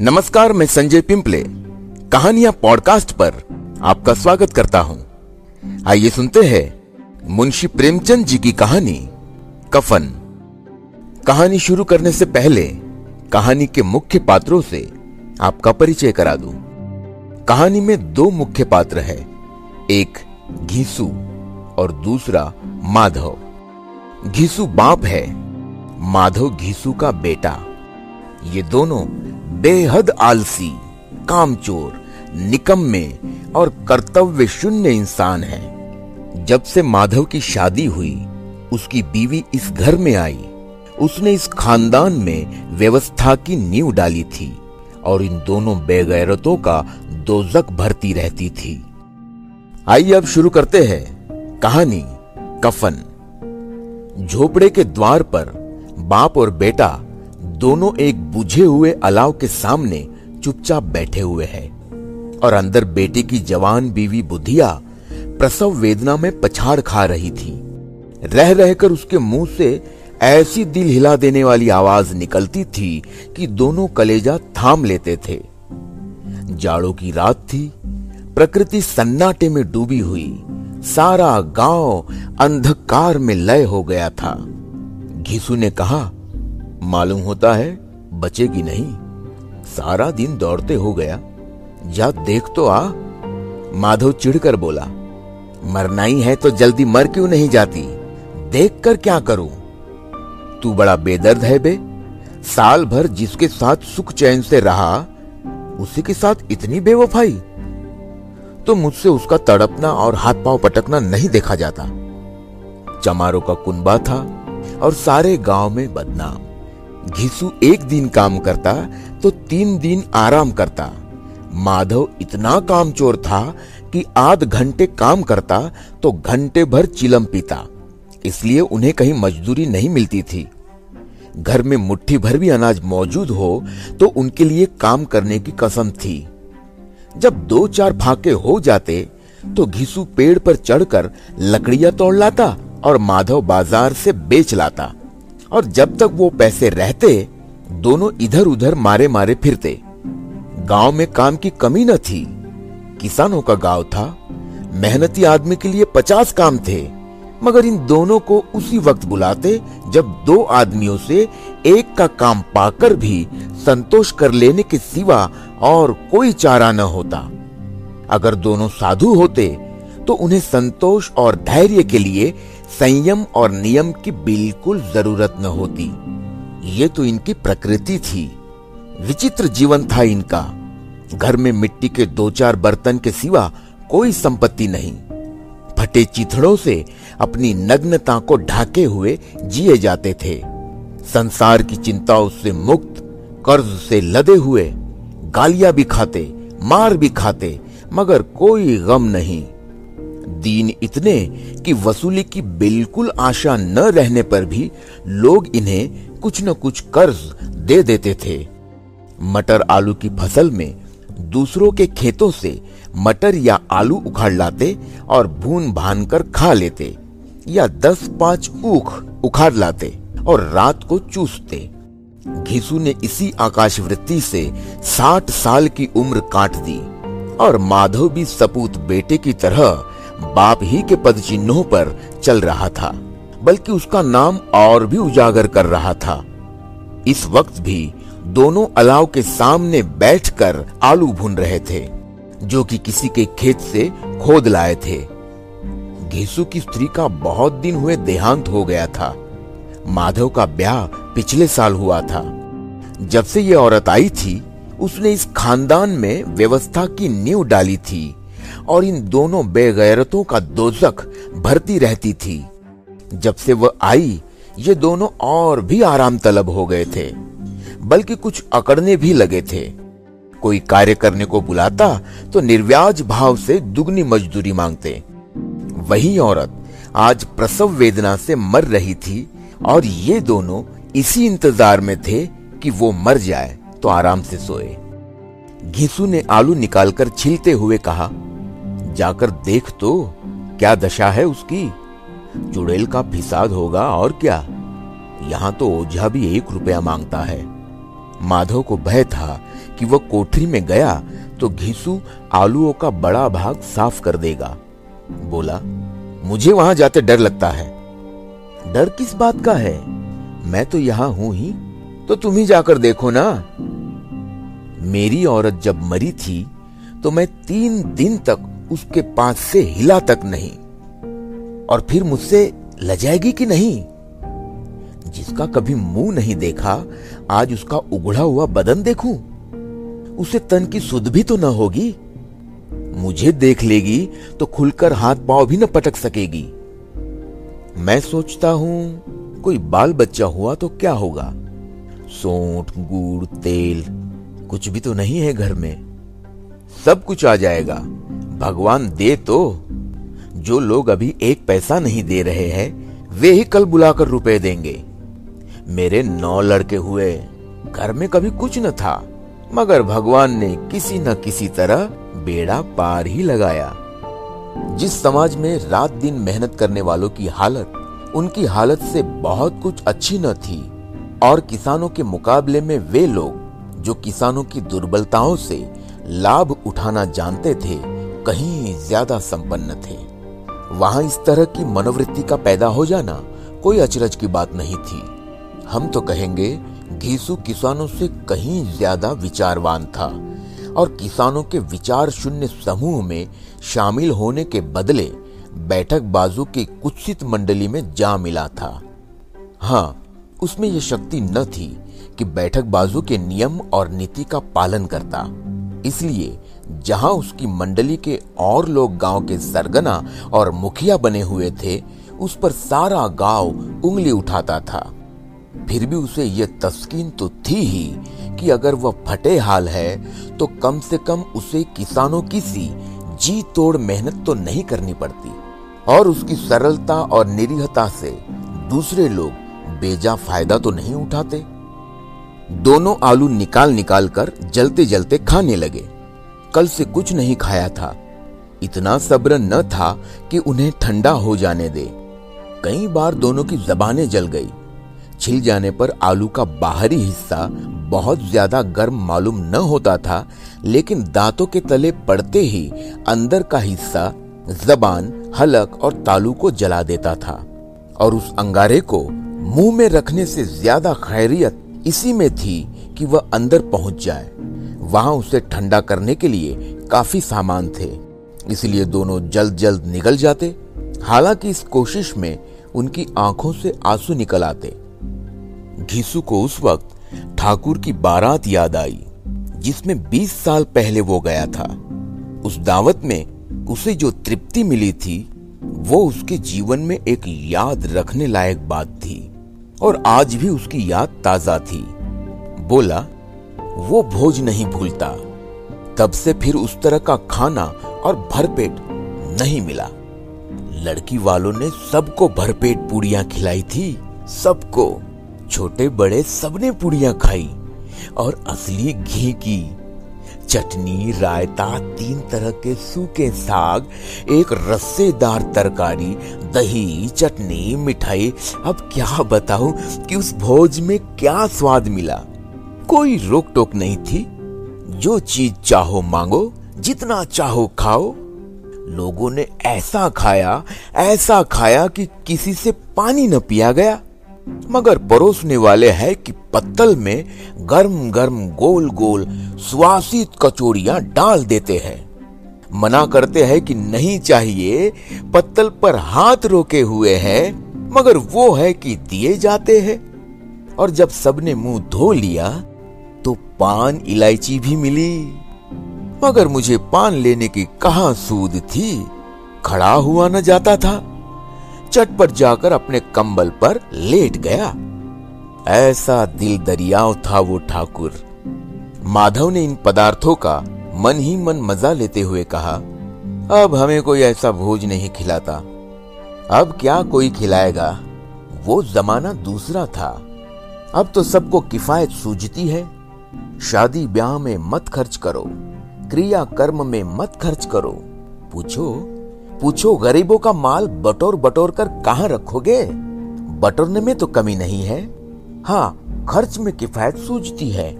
नमस्कार, मैं संजय पिंपले। कहानियाँ पॉडकास्ट पर आपका स्वागत करता हूँ। आइए सुनते हैं मुंशी प्रेमचंद जी की कहानी, कफन। कहानी शुरू करने से पहले कहानी के मुख्य पात्रों से आपका परिचय करा दूँ। कहानी में दो मुख्य पात्र हैं, एक घीसू और दूसरा माधव। घीसू बाप है, माधव घीसू का बेटा। ये दोनों बेहद आलसी, कामचोर, निकम्मे और कर्तव्य शून्य इंसान है। जब से माधव की शादी हुई, उसकी बीवी इस घर में आई। उसने इस खानदान में व्यवस्था की नींव डाली थी और इन दोनों बेगैरतों का दोजक भरती रहती थी। आइए अब शुरू करते हैं कहानी कफन। झोपड़े के द्वार पर बाप और बेटा दोनों एक बुझे हुए अलाव के सामने चुपचाप बैठे हुए हैं और अंदर बेटे की जवान बीवी बुधिया प्रसव वेदना में पछाड़ खा रही थी। रह रहकर उसके मुँह से ऐसी दिल हिला देने वाली आवाज़ निकलती थी कि दोनों कलेजा थाम लेते थे। जाड़ों की रात थी, प्रकृति सन्नाटे में डूबी हुई, सारा गाँव अंधकार में लय हो गया था। घिसू ने कहा मालूम होता है, बचेगी नहीं। सारा दिन दौड़ते हो गया। जा देख तो आ। माधव चिढ़कर बोला मरना ही है तो जल्दी मर क्यों नहीं जाती? देख कर क्या करूँ? तू बड़ा बेदर्द है बे। साल भर जिसके साथ सुख चैन से रहा, उसी के साथ इतनी बेवफाई। तो मुझसे उसका तड़पना और हाथ पाँव पटकना नहीं देखा जाता। चमारों का कुंबा था और सारे गाँव में बदनाम। घिसू एक दिन काम करता तो तीन दिन आराम करता। माधव इतना कामचोर था कि आध घंटे काम करता तो घंटे भर चिलम पीता। इसलिए उन्हें कहीं मजदूरी नहीं मिलती थी। घर में मुट्ठी भर भी अनाज मौजूद हो तो उनके लिए काम करने की कसम थी। जब दो चार फाके हो जाते तो घिसू पेड़ पर चढ़कर लकड़ियाँ तोड़ लाता और माधव बाज़ार से बेच लाता। और जब तक वो पैसे रहते, दोनों इधर उधर मारे मारे फिरते। गाँव में काम की कमी न थी। किसानों का गाँव था। मेहनती आदमी के लिए पचास काम थे। मगर इन दोनों को उसी वक्त बुलाते, जब दो आदमियों से एक का काम पाकर भी संतोष कर लेने के सिवा और कोई चारा न होता। अगर दोनों साधु होते तो उन्हें संतोष और धैर्य के लिए संयम और नियम की बिल्कुल ज़रूरत न होती। ये तो इनकी प्रकृति थी। विचित्र जीवन था इनका। घर में मिट्टी के दो चार बर्तन के सिवा कोई संपत्ति नहीं। फटे चिथड़ों से अपनी नग्नता को ढाके हुए जिए जाते थे। संसार की चिंताओं से मुक्त, कर्ज से लदे हुए, गालियाँ भी खाते, मार भी खाते, मगर कोई गम नहीं। दीन इतने कि वसूली की बिल्कुल आशा न रहने पर भी लोग इन्हें कुछ न कुछ कर्ज दे देते थे। मटर आलू की फ़सल में दूसरों के खेतों से मटर या आलू उखाड़ लाते और भून भान कर खा लेते या दस पाँच ऊख उखाड़ लाते और रात को चूसते। घिसू ने इसी आकाश वृत्ति से साठ साल की उम्र काट दी और माधव भी सपूत बेटे की तरह बाप ही के पद चिन्हों पर चल रहा था, बल्कि उसका नाम और भी उजागर कर रहा था। इस वक्त भी दोनों अलाव के सामने बैठकर आलू भून रहे थे, जो कि किसी के खेत से खोद लाए थे। घेसु की स्त्री का बहुत दिन हुए देहांत हो गया था। माधव का ब्याह पिछले साल हुआ था। जब से ये औरत आई थी, उसने इस खानदान में व्यवस्था की नींव डाली थी। और इन दोनों बेगैरतों का दोजक भरती रहती थी। जब से वह आई, ये दोनों और भी आराम तलब हो गए थे, बल्कि कुछ अकड़ने भी लगे थे। कोई कार्य करने को बुलाता तो निर्व्याज भाव से दुगनी मजदूरी मांगते। वही औरत आज प्रसव वेदना से मर रही थी, और ये दोनों इसी इंतज़ार में थे कि वो मर जाए तो आराम से सोए। घिसू ने आलू निकालकर छिलते हुए कहा जाकर देख तो क्या दशा है उसकी? चुड़ैल का फिसाद होगा और क्या? यहाँ तो ओझा भी एक रुपया माँगता है। माधव को भय था कि वह कोठरी में गया तो घीसू आलूओं का बड़ा भाग साफ़ कर देगा। बोला, मुझे वहाँ जाते डर लगता है। डर किस बात का है? मैं तो यहाँ हूँ ही तो तुम ही जाकर देखो ना। मेरी औरत जब मरी थी तो मैं तीन दिन तक उसके पास से हिला तक नहीं। और फिर मुझसे लजाएगी कि नहीं? जिसका कभी मुँह नहीं देखा, आज उसका उगड़ा हुआ बदन देखूँ? उसे तन की सुध भी तो न होगी। मुझे देख लेगी तो खुलकर हाथ पाँव भी न पटक सकेगी। मैं सोचता हूँ, कोई बाल बच्चा हुआ तो क्या होगा? सोंठ, गुड़, तेल, कुछ भी तो नहीं है घर में। सब कुछ आ जाएगा। भगवान दे तो। जो लोग अभी एक पैसा नहीं दे रहे हैं, वे ही कल बुलाकर रुपए देंगे। मेरे नौ लड़के हुए, घर में कभी कुछ न था, मगर भगवान ने किसी न किसी तरह बेड़ा पार ही लगाया। जिस समाज में रात दिन मेहनत करने वालों की हालत, उनकी हालत से बहुत कुछ अच्छी न थी, और किसानों के मुकाबले में वे लोग, जो किसानों की दुर्बलताओं से लाभ उठाना जानते थे कहीं ज़्यादा संपन्न थे। वहाँ इस तरह की मनोवृत्ति का पैदा हो जाना कोई अचरज की बात नहीं थी। हम तो कहेंगे, घीसू किसानों से कहीं ज़्यादा विचारवान था और किसानों के विचार शून्य समूह में शामिल होने के बदले बैठक बाजू की कुत्सित मंडली में जा मिला था। हाँ उसमें यह शक्ति न थी कि बैठक बाजू के नियम और नीति का पालन करता। इसलिए जहाँ उसकी मंडली के और लोग गाँव के सरगना और मुखिया बने हुए थे, उस पर सारा गाँव उंगली उठाता था। फिर भी उसे यह तस्कीन तो थी ही कि अगर वह फटे हाल है तो कम से कम उसे किसानों की सी जी तोड़ मेहनत तो नहीं करनी पड़ती। और उसकी सरलता और निरीहता से दूसरे लोग बेजा फ़ायदा तो नहीं उठाते। दोनों आलू निकाल निकाल कर जलते जलते खाने लगे। कल से कुछ नहीं खाया था। इतना सब्र न था कि उन्हें ठंडा हो जाने दे। कई बार दोनों की जबानें जल गई। छिल जाने पर आलू का बाहरी हिस्सा बहुत ज़्यादा गर्म मालूम न होता था, लेकिन दांतों के तले पड़ते ही अंदर का हिस्सा जबान, हलक और तालू को जला देता था। और उस अंगारे को मुँह में रखने से ज़्यादा खैरियत इसी में थी कि वह अंदर पहुँच जाए। वहाँ उसे ठंडा करने के लिए काफ़ी सामान थे। इसलिए दोनों जल्द जल्द निकल जाते। हालाँकि इस कोशिश में उनकी आँखों से आँसू निकल आते। घीसू को उस वक्त ठाकुर की बारात याद आई, जिसमें 20 साल पहले वो गया था। उस दावत में उसे जो तृप्ति मिली थी, वो उसके जीवन में एक याद रखने लायक बात थी, और आज भी उसकी याद ताज़ा थी। बोला वो भोज नहीं भूलता। तब से फिर उस तरह का खाना और भरपेट नहीं मिला। लड़की वालों ने सबको भरपेट पूड़ियाँ खिलाई थी। सबको छोटे बड़े सबने पुड़िया खाई और असली घी की। चटनी, रायता, तीन तरह के सूखे साग, एक रस्सेदार तरकारी, दही, चटनी, मिठाई। अब क्या बताऊँ कि उस भोज में क्या स्वाद मिला? कोई रोक टोक नहीं थी। जो चीज़ चाहो मांगो, जितना चाहो खाओ। लोगों ने ऐसा खाया ऐसा खाया कि किसी से पानी न पिया गया। मगर परोसने वाले हैं कि पत्तल में गर्म गर्म गोल गोल सुवासित कचोरियाँ डाल देते हैं। मना करते हैं कि नहीं चाहिए, पत्तल पर हाथ रोके हुए हैं, मगर वो है कि दिए जाते हैं। और जब सबने मुँह धो लिया पान इलायची भी मिली। मगर मुझे पान लेने की कहा सूद थी? खड़ा हुआ न जाता था। चटपट जाकर अपने कंबल पर लेट गया। ऐसा दिल दरियाव था वो ठाकुर। माधव ने इन पदार्थों का मन ही मन मज़ा लेते हुए कहा, अब हमें कोई ऐसा भोज नहीं खिलाता। अब क्या कोई खिलाएगा? वो जमाना दूसरा था। अब तो सबको किफायत सूझती है। शादी ब्याह में मत खर्च करो। क्रिया कर्म में मत खर्च करो। पूछो पूछो, गरीबों का माल बटोर बटोर कर कहाँ रखोगे? बटोरने में तो कमी नहीं है। हाँ खर्च में किफायत सूझती है।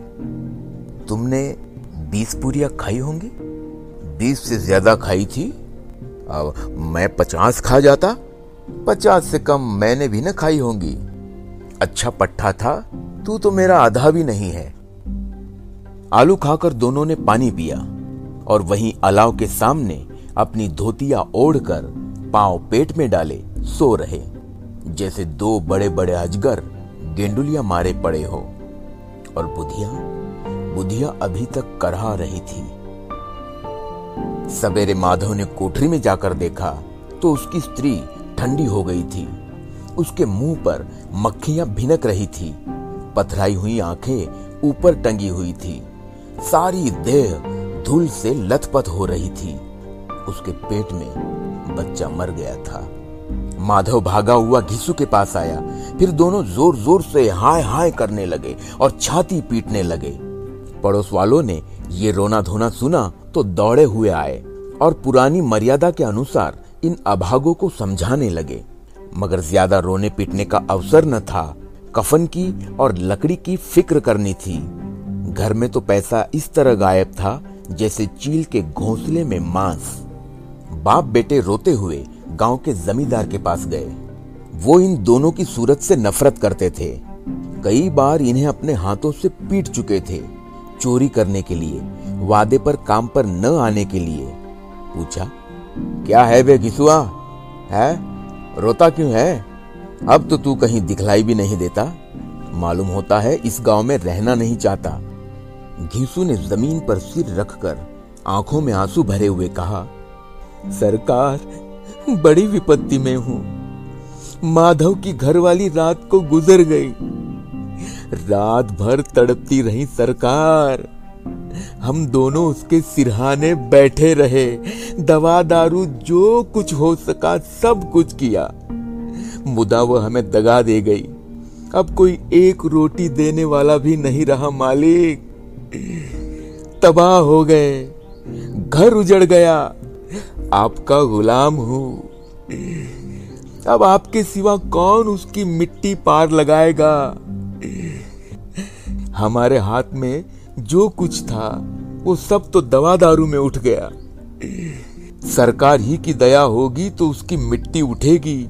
तुमने बीस पूरिया खाई होंगी? बीस से ज़्यादा खाई थी? अब मैं पचास खा जाता? पचास से कम मैंने भी न खाई होंगी। अच्छा पट्टा था, तू तो मेरा आधा भी नहीं है। आलू खाकर दोनों ने पानी पिया और वहीं अलाव के सामने अपनी धोतिया ओढ़कर पाँव पेट में डाले, सो रहे। जैसे दो बड़े बड़े अजगर गेंडुलिया मारे पड़े हो। और बुधिया बुधिया अभी तक करहा रही थी। सवेरे माधव ने कोठरी में जाकर देखा तो उसकी स्त्री ठंडी हो गई थी। उसके मुँह पर मक्खियाँ भिनक रही थी। पथराई हुई आँखें ऊपर टंगी हुई थी। सारी देह धूल से लथपथ हो रही थी। उसके पेट में बच्चा मर गया था। माधव भागा हुआ घिसु के पास आया। फिर दोनों ज़ोर ज़ोर से हाय हाय करने लगे और छाती पीटने लगे। पड़ोस वालों ने ये रोना धोना सुना तो दौड़े हुए आए और पुरानी मर्यादा के अनुसार इन अभागों को समझाने लगे। मगर ज़्यादा रोने पीटने का अवसर न था। कफन की और लकड़ी की फ़िक्र करनी थी। घर में तो पैसा इस तरह गायब था जैसे चील के घोंसले में मांस। बाप बेटे रोते हुए गाँव के जमींदार के पास गए। वो इन दोनों की सूरत से नफरत करते थे। कई बार इन्हें अपने हाथों से पीट चुके थे चोरी करने के लिए, वादे पर काम पर न आने के लिए। पूछा, क्या है बे घिसुआ? है? रोता क्यों है? अब तो तू कहीं दिखलाई भी नहीं देता। मालूम होता है इस गाँव में रहना नहीं चाहता। घीसू ने ज़मीन पर सिर रखकर आँखों में आँसू भरे हुए कहा, सरकार, बड़ी विपत्ति में हूँ। माधव की घरवाली रात को गुजर गई। रात भर तड़पती रही सरकार। हम दोनों उसके सिरहाने बैठे रहे। दवा दारू जो कुछ हो सका सब कुछ किया। मुदा वह हमें दगा दे गई। अब कोई एक रोटी देने वाला भी नहीं रहा मालिक। तबाह हो गए। घर उजड़ गया। आपका गुलाम हूँ। अब आपके सिवा कौन उसकी मिट्टी पार लगाएगा? हमारे हाथ में जो कुछ था, वो सब तो दवा दारू में उठ गया। सरकार ही की दया होगी तो उसकी मिट्टी उठेगी।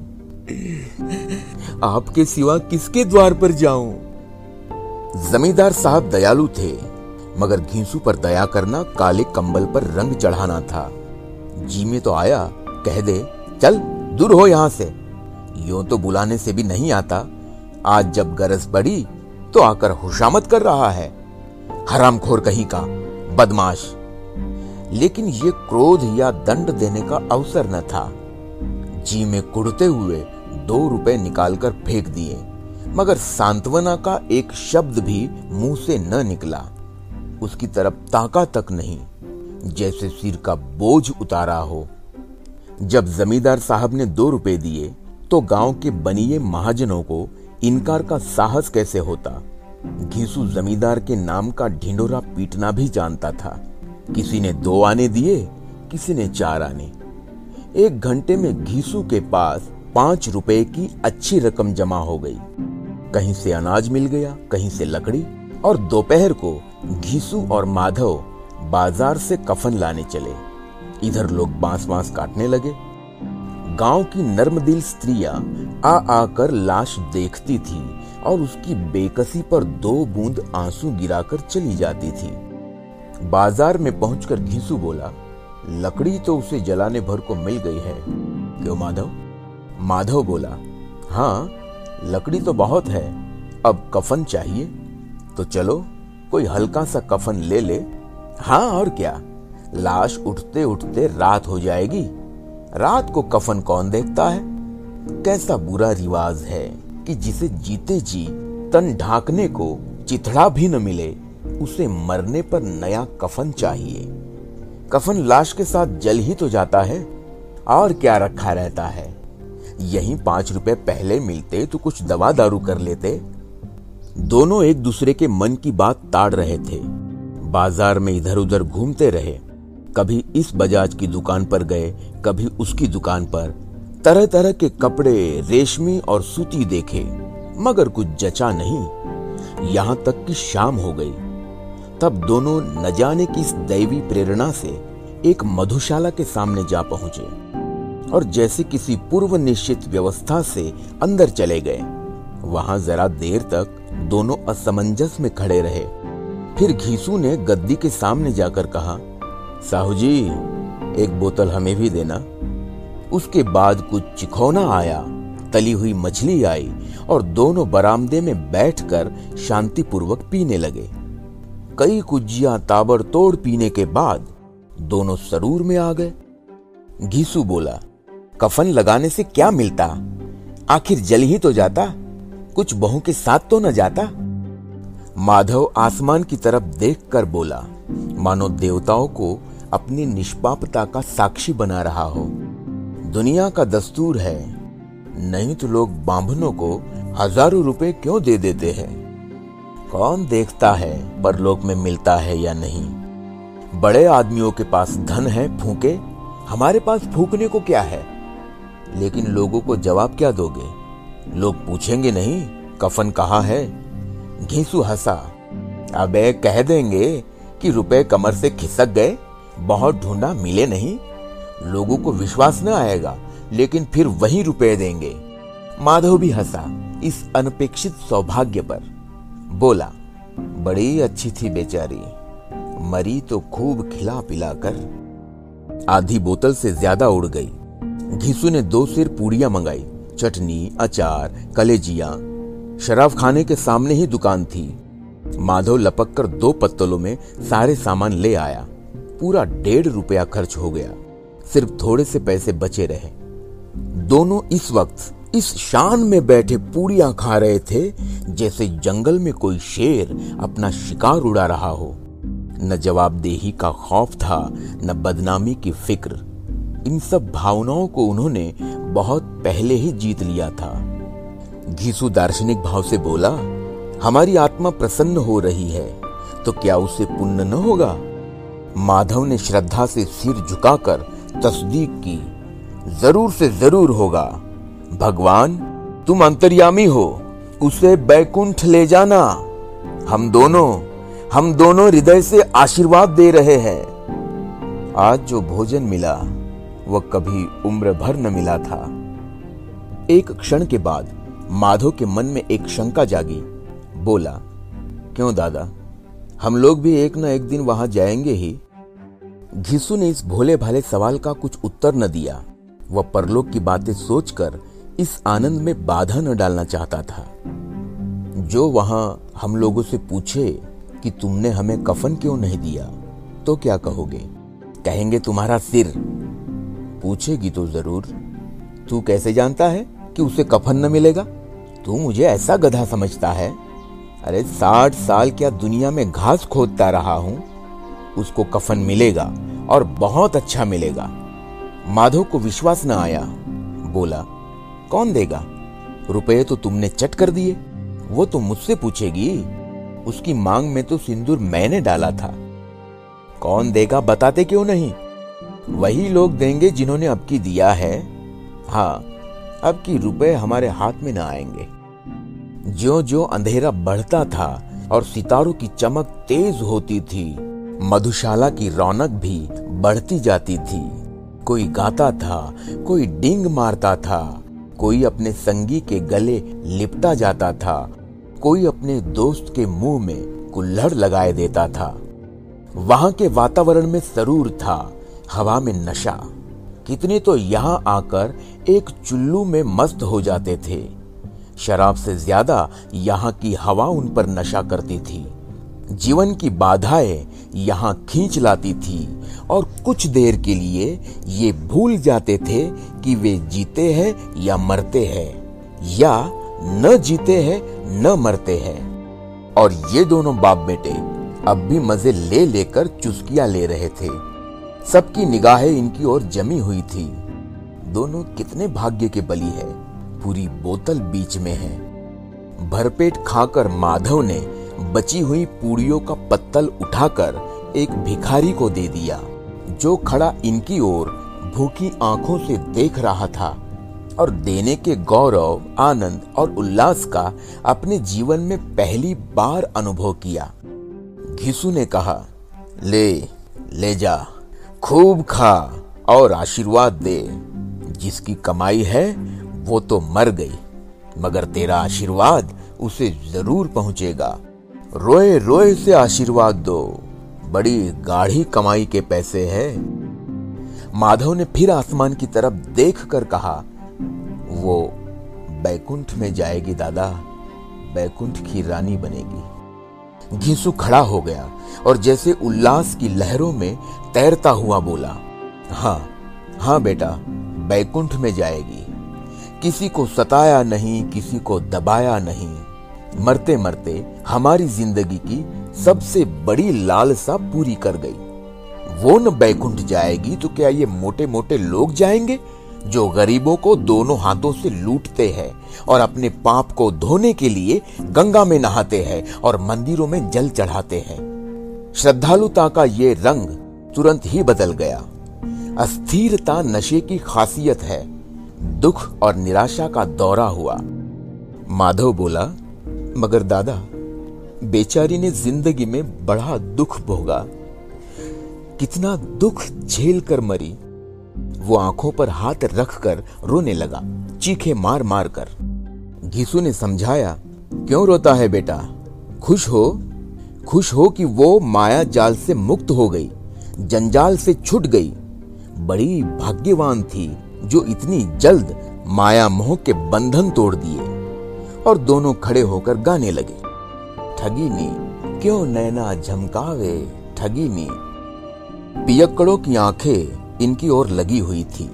आपके सिवा किसके द्वार पर जाऊँ? जमींदार साहब दयालु थे। मगर घीसू पर दया करना काले कंबल पर रंग चढ़ाना था। जी में तो आया, कह दे, चल, दूर हो यहाँ से। यो तो बुलाने से भी नहीं आता। आज जब गरज पड़ी तो आकर हुशामत कर रहा है। हरामखोर कहीं का, बदमाश! लेकिन ये क्रोध या दंड देने का अवसर न था। जी में कुड़ते हुए दो रुपए निकालकर फेंक दिए, मगर सांत्वना का एक शब्द भी मुँह से न निकला। उसकी तरफ़ ताका तक नहीं, जैसे सिर का बोझ उतारा हो। जब जमींदार साहब ने दो रुपए दिए तो गाँव के बनिए महाजनों को इनकार का साहस कैसे होता? घीसू जमींदार के नाम का ढिंडोरा पीटना भी जानता था। किसी ने दो आने दिए, किसी ने चार आने। एक घंटे में घीसू के पास पाँच रुपए की अच्छी रकम जमा हो गई। कहीं से अनाज मिल गया, कहीं से लकड़ी, और दोपहर को घीसू और माधव बाज़ार से कफन लाने चले। इधर लोग बाँस बाँस काटने लगे। गाँव की नर्मदिल स्त्रियाँ आ आकर लाश देखती थी और उसकी बेकसी पर दो बूंद आँसू गिराकर चली जाती थी। बाज़ार में पहुंचकर घीसू बोला, लकड़ी तो उसे जलाने भर को मिल गई है। क्यों माधव? माधव बोला हाँ लकड़ी तो बहुत है, अब कफन चाहिए। तो चलो कोई हल्का सा कफन ले ले। हाँ और क्या? लाश उठते उठते रात हो जाएगी। रात को कफन कौन देखता है? कैसा बुरा रिवाज है कि जिसे जीते जी तन ढांकने को चिथड़ा भी न मिले, उसे मरने पर नया कफन चाहिए। कफन लाश के साथ जल ही तो जाता है, और क्या रखा रहता है? यही पाँच रुपए पहले मिलते तो कुछ दवा दारू कर लेते दोनों एक दूसरे के मन की बात ताड़ रहे थे। बाज़ार में इधर उधर घूमते रहे। कभी इस बजाज की दुकान पर गए, कभी उसकी दुकान पर। तरह तरह के कपड़े, रेशमी और सूती देखे, मगर कुछ जचा नहीं। यहाँ तक कि शाम हो गई। तब दोनों न जाने की इस दैवी प्रेरणा से एक मधुशाला के सामने जा पहुँचे और जैसे किसी पूर्व निश्चित व्यवस्था से अंदर चले गए। वहाँ जरा देर तक दोनों असमंजस में खड़े रहे। फिर घीसू ने गद्दी के सामने जाकर कहा, साहू जी, एक बोतल हमें भी देना। उसके बाद कुछ चिखौना आया, तली हुई मछली आई और दोनों बरामदे में बैठकर शांतिपूर्वक पीने लगे। कई कुजिया ताबड़तोड़ पीने के बाद दोनों सरूर में आ गए। घीसू बोला, कफन लगाने से क्या मिलता? आखिर जल ही तो जाता। कुछ बहू के साथ तो न जाता? माधव आसमान की तरफ़ देखकर बोला, मानो देवताओं को अपनी निष्पापता का साक्षी बना रहा हो। दुनिया का दस्तूर है। नहीं तो लोग बांभनों को हज़ारों रुपए क्यों दे देते हैं? कौन देखता है परलोक में मिलता है या नहीं? बड़े आदमियों के पास धन है फूके, हमारे पास फूकने को क्या है? लेकिन लोगों को जवाब क्या दोगे? लोग पूछेंगे नहीं, कफन कहा है? घीसू हंसा। अबे कह देंगे कि रुपए कमर से खिसक गए, बहुत ढूंढा, मिले नहीं। लोगों को विश्वास न आएगा, लेकिन फिर वही रुपए देंगे। माधव भी हंसा, इस अनपेक्षित सौभाग्य पर। बोला, बड़ी अच्छी थी बेचारी, मरी तो खूब खिला पिला कर। आधी बोतल से ज़्यादा उड़ गई। घिसू ने दो सिर पूड़ियाँ मंगाई। चटनी, अचार, कलेजिया। शराब खाने के सामने ही दुकान थी। माधव लपक कर दो पत्तलों में सारे सामान ले आया। पूरा डेढ़ रुपया खर्च हो गया। सिर्फ़ थोड़े से पैसे बचे रहे। दोनों इस वक्त इस शान में बैठे पूड़ियाँ खा रहे थे, जैसे जंगल में कोई शेर अपना शिकार उड़ा रहा हो। न जवाबदेही का खौफ था, न बदनामी की फ़िक्र। इन सब भावनाओं को उन्होंने बहुत पहले ही जीत लिया था। घीसु दार्शनिक भाव से बोला, हमारी आत्मा प्रसन्न हो रही है तो क्या उसे पुण्य न होगा? माधव ने श्रद्धा से सिर झुकाकर तस्दीक की, ज़रूर से ज़रूर होगा। भगवान, तुम अंतर्यामी हो, उसे बैकुंठ ले जाना। हम दोनों हम दोनों हृदय से आशीर्वाद दे रहे हैं। आज जो भोजन मिला वह कभी उम्र भर न मिला था। एक क्षण के बाद माधव के मन में एक शंका जागी। बोला, क्यों दादा? हम लोग भी एक न एक दिन वहाँ जाएँगे ही। घिसू ने इस भोले भाले सवाल का कुछ उत्तर न दिया। वह परलोक की बातें सोचकर इस आनंद में बाधा न डालना चाहता था। जो वहाँ हम लोगों से पूछे कि तुमने हमें कफन क्यों नहीं दिया तो क्या कहोगे? कहेंगे, तुम्हारा सिर पूछेगी तो ज़रूर। तू कैसे जानता है कि उसे कफन न मिलेगा? तू मुझे ऐसा गधा समझता है। अरे, साठ साल क्या दुनिया में घास खोदता रहा हूँ? उसको कफन मिलेगा और बहुत अच्छा मिलेगा। माधव को विश्वास न आया। बोला, कौन देगा? रुपए तो तुमने चट कर दिए। वो तो मुझसे पूछेगी। उसकी मांग में तो सिंदूर मैंने डाला था। कौन देगा बताते क्यों नहीं? वही लोग देंगे जिन्होंने अब की दिया है। हाँ अब की रुपए हमारे हाथ में न आएँगे। जो जो अंधेरा बढ़ता था और सितारों की चमक तेज होती थी, मधुशाला की रौनक भी बढ़ती जाती थी। कोई गाता था, कोई डिंग मारता था, कोई अपने संगी के गले लिपटा जाता था, कोई अपने दोस्त के मुँह में कुल्हड़ लगाए देता था। वहाँ के वातावरण में सरूर था। हवा में नशा। कितने तो यहाँ आकर एक चुल्लू में मस्त हो जाते थे। शराब से ज़्यादा यहाँ की हवा उन पर नशा करती थी। जीवन की बाधाएँ यहाँ खींच लाती थी और कुछ देर के लिए ये भूल जाते थे कि वे जीते हैं या मरते हैं, या न जीते हैं, न मरते हैं। और ये दोनों बाप बेटे अब भी मज़े ले लेकर चुस्कियाँ ले रहे थे। सबकी निगाहें इनकी ओर जमी हुई थी। दोनों कितने भाग्य के बली है। पूरी बोतल बीच में है। भरपेट खाकर माधव ने बची हुई पूड़ियों का पत्तल उठाकर एक भिखारी को दे दिया, जो खड़ा इनकी ओर भूखी आँखों से देख रहा था और देने के गौरव, आनंद और उल्लास का अपने जीवन में पहली बार अनुभव किया। घिसू ने कहा, ले ले जा। खूब खा और आशीर्वाद दे। जिसकी कमाई है, वो तो मर गई। मगर तेरा आशीर्वाद उसे ज़रूर पहुंचेगा। रोए रोए से आशीर्वाद दो। बड़ी गाढ़ी कमाई के पैसे है। माधव ने फिर आसमान की तरफ़ देख कर कहा, वो बैकुंठ में जाएगी, दादा। बैकुंठ की रानी बनेगी। घीसू खड़ा हो गया और जैसे उल्लास की लहरों में तैरता हुआ बोला हाँ हाँ बेटा, बैकुंठ में जाएगी। किसी को सताया नहीं, किसी को दबाया नहीं। मरते मरते हमारी ज़िंदगी की सबसे बड़ी लालसा पूरी कर गई। वो न बैकुंठ जाएगी तो क्या ये मोटे मोटे लोग जाएँगे जो गरीबों को दोनों हाथों से लूटते हैं? और अपने पाप को धोने के लिए गंगा में नहाते हैं और मंदिरों में जल चढ़ाते हैं। श्रद्धालुता का ये रंग तुरंत ही बदल गया। अस्थिरता नशे की खासियत है। दुख और निराशा का दौरा हुआ। माधव बोला, मगर दादा, बेचारी ने ज़िंदगी में बड़ा दुख भोगा। कितना दुख झेल कर मरी। वो आँखों पर हाथ रखकर रोने लगा। चीखे मार मार कर। घिसू ने समझाया, क्यों रोता है बेटा? खुश हो? खुश हो कि वो माया जाल से मुक्त हो गई, जंजाल से छुट गई। बड़ी भाग्यवान थी, जो इतनी जल्द माया मोह के बंधन तोड़ दिए और दोनों खड़े होकर गाने लगे। ठगी नी क्यों नैना झमकावे? ठगी नी पियक्कड़ों की आँखें इनकी ओर लगी हुई थी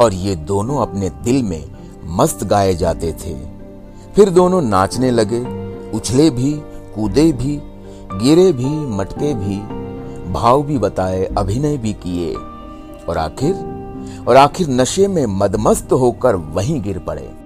और ये दोनों अपने दिल में मस्त गाए जाते थे। फिर दोनों नाचने लगे, उछले भी, कूदे भी, गिरे भी, मटके भी, भाव भी बताए, अभिनय भी किए। और आखिर और आखिर नशे में मदमस्त होकर वहीं गिर पड़े।